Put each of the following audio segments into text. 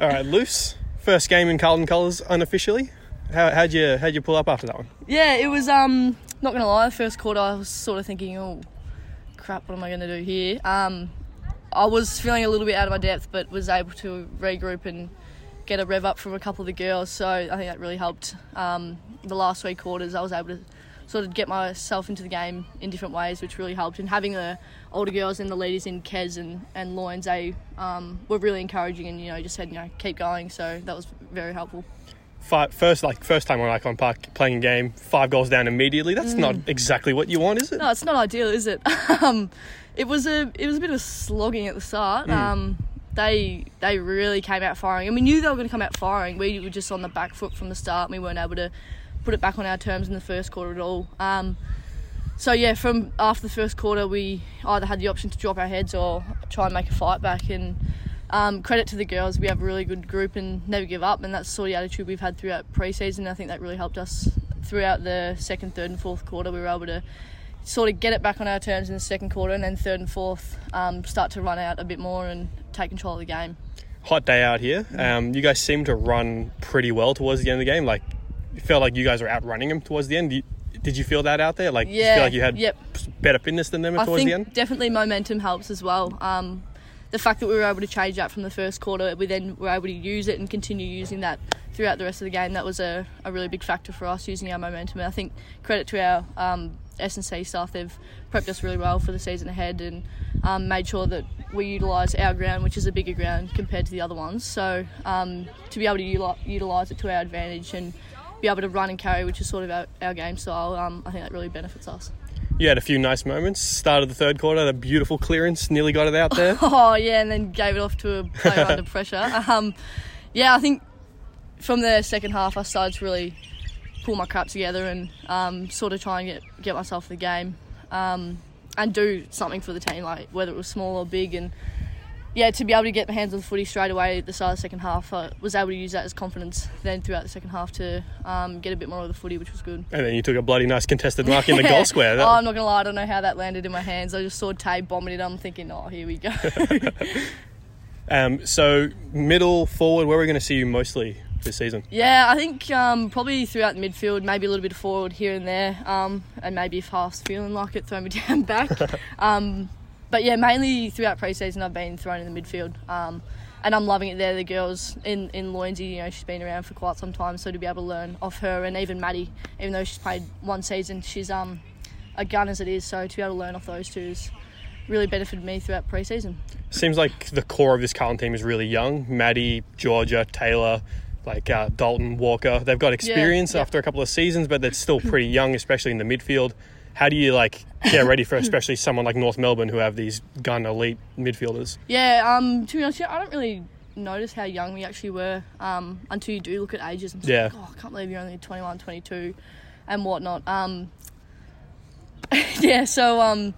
All right, loose. First game in Carlton colours unofficially. How, how'd you how'd you pull up after that one? Yeah, it was. Um, not gonna lie, first quarter I was sort of thinking, oh, crap, what am I gonna do here? Um, I was feeling a little bit out of my depth, but was able to regroup and get a rev up from a couple of the girls. So I think that really helped. Um, the last three quarters, I was able to sort of get myself into the game in different ways, which really helped. And having the older girls and the leaders in Kez and and Loynes, they um, were really encouraging and you know just said you know keep going. So that was very helpful. Five, first like first time on Ikon Park playing a game, five goals down immediately. That's not exactly what you want, is it? No, it's not ideal, is it? um, it was a it was a bit of slogging at the start. Um, they they really came out firing, and we knew they were going to come out firing. We were just on the back foot from the start. and We weren't able to put it back on our terms in the first quarter at all. Um, so yeah, from after the first quarter, we either had the option to drop our heads or try and make a fight back. And um, credit to the girls, we have a really good group and never give up, and that's the sort of attitude we've had throughout pre-season. I think that really helped us throughout the second, third, and fourth quarter. We were able to sort of get it back on our terms in the second quarter, and then third and fourth um, start to run out a bit more and take control of the game. Hot day out here. Um, you guys seem to run pretty well towards the end of the game. Like, felt like you guys were outrunning them towards the end. You- Did you feel that out there? Like, did you Yeah, feel like you had yep. better fitness than them I towards think the end? definitely momentum helps as well. Um, the fact that we were able to change that from the first quarter, we then were able to use it and continue using that throughout the rest of the game. That was a, a really big factor for us using our momentum. And I think credit to our um, S&C staff, they've prepped us really well for the season ahead and um, made sure that we utilise our ground, which is a bigger ground compared to the other ones. So um, to be able to util- utilise it to our advantage and be able to run and carry, which is sort of our, our game style, um, I think that really benefits us. You had a few nice moments. Start of the third quarter, a beautiful clearance, nearly got it out there. Oh yeah, and then gave it off to a player under pressure. Um, yeah, I think from the second half I started to really pull my crap together and um, sort of try and get get myself the game um, and do something for the team, like whether it was small or big. And yeah, to be able to get my hands on the footy straight away at the start of the second half, I was able to use that as confidence then throughout the second half to um, get a bit more of the footy, which was good. And then you took a bloody nice contested mark in the goal square. That- oh, I'm not gonna lie, I don't know how that landed in my hands. I just saw Tay bombing it. I'm thinking, oh, here we go. Um, so middle forward, where are we going to see you mostly this season? Yeah, I think um, probably throughout the midfield, maybe a little bit of forward here and there, um, and maybe if Harfy's feeling like it, throw me down back. um, but yeah, mainly throughout pre-season, I've been thrown in the midfield, um, and I'm loving it there. The girls in in Loynsy, you know, she's been around for quite some time, so to be able to learn off her, and even Maddie, even though she's played one season, she's um a gun as it is. So to be able to learn off those two has really benefited me throughout pre-season. Seems like the core of this Carlton team is really young. Maddie, Georgia, Taylor, like uh, Dalton, Walker. They've got experience yeah. after a couple of seasons, but they're still pretty young, especially in the midfield. How do you like get ready for especially someone like North Melbourne who have these gun elite midfielders? Yeah, um, to be honest, yeah, I don't really notice how young we actually were um, until you do look at ages and Yeah. think, oh, I can't believe you're only 21, 22 and whatnot. Um, yeah, so um,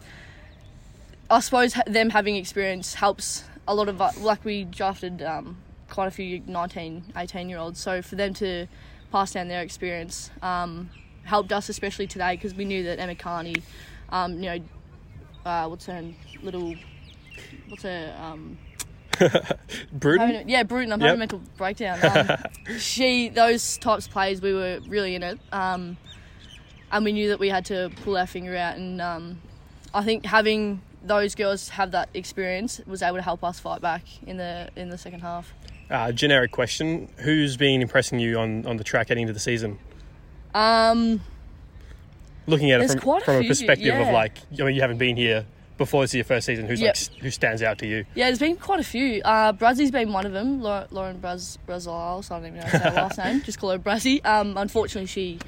I suppose them having experience helps a lot of, uh, like we drafted um, quite a few 19, 18 year olds, so for them to pass down their experience um, helped us, especially today, because we knew that Emma Kearney, um, you know, uh, what's her little, what's her, um, Bruton? yeah, Bruton. I'm Yep. having a mental breakdown. Um, she, those types of plays, we were really in it, um, and we knew that we had to pull our finger out. And um, I think having those girls have that experience was able to help us fight back in the in the second half. Uh, generic question: Who's been impressing you on, on the track heading into the season? Um, Looking at it There's from, quite a from a few, perspective of like, I mean, you haven't been here before. This is your first season. Who's Yep. like who stands out to you? yeah, there's been quite a few. Uh, Brazzy's been one of them. Lau- Lauren Braz Brazil, so I don't even know how to say her last name. Just call her Brazzy. Um, unfortunately, she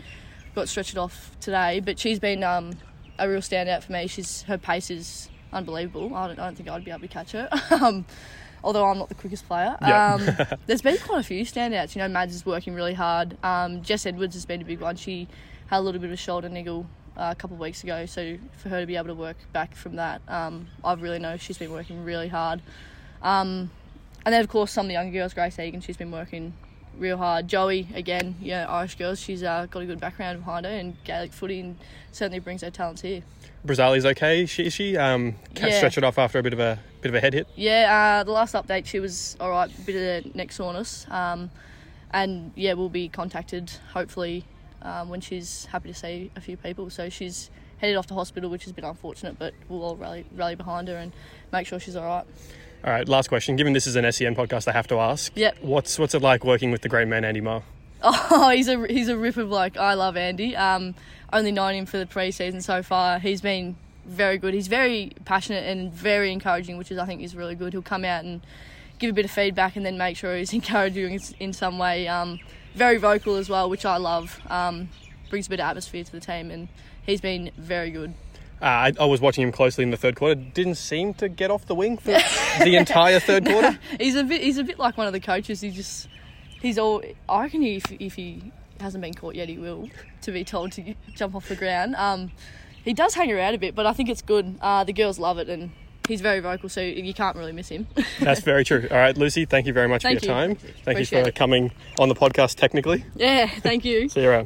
got stretched off today, but she's been um, a real standout for me. She's her pace is unbelievable. I don't, I don't think I'd be able to catch her. um, although I'm not the quickest player. Yeah. Um, there's been quite a few standouts. You know, Mads is working really hard. Um, Jess Edwards has been a big one. She had a little bit of a shoulder niggle uh, a couple of weeks ago, so for her to be able to work back from that, um, I really know she's been working really hard. Um, and then of course some of the younger girls, Grace Egan, she's been working real hard. Joey again, yeah, Irish girls, she's uh, got a good background behind her in Gaelic footy and certainly brings her talents here. Brazzale's okay. Is she, is she um, Yeah. stretch it off after a bit of a bit of a head hit. Yeah, uh, the last update she was all right, bit of a neck soreness, um, and yeah, we'll be contacted hopefully um, when she's happy to see a few people. So she's headed off to hospital, which has been unfortunate, but we'll all rally rally behind her and make sure she's all right. All right, last question. Given this is an SEN podcast, I have to ask. Yep. What's what's it like working with the great man Andy Maher? Oh, he's a he's a rip of bloke. I love Andy. Um, only known him for the preseason so far. He's been very good. He's very passionate and very encouraging, which is I think is really good. He'll come out and give a bit of feedback and then make sure he's encouraging in some way. Um, very vocal as well, which I love. Um, brings a bit of atmosphere to the team, and he's been very good. Uh, I, I was watching him closely in the third quarter. Didn't seem to get off the wing for the entire third quarter. he's a bit he's a bit like one of the coaches. He just he's all. I reckon if if he hasn't been caught yet, he will. To be told to jump off the ground. Um, he does hang around a bit, but I think it's good. Uh, the girls love it, and he's very vocal, so you can't really miss him. That's very true. All right, Lucy, thank you very much Thank for your you. time. Thank you Appreciate for it. coming on the podcast technically. yeah, thank you. See you around.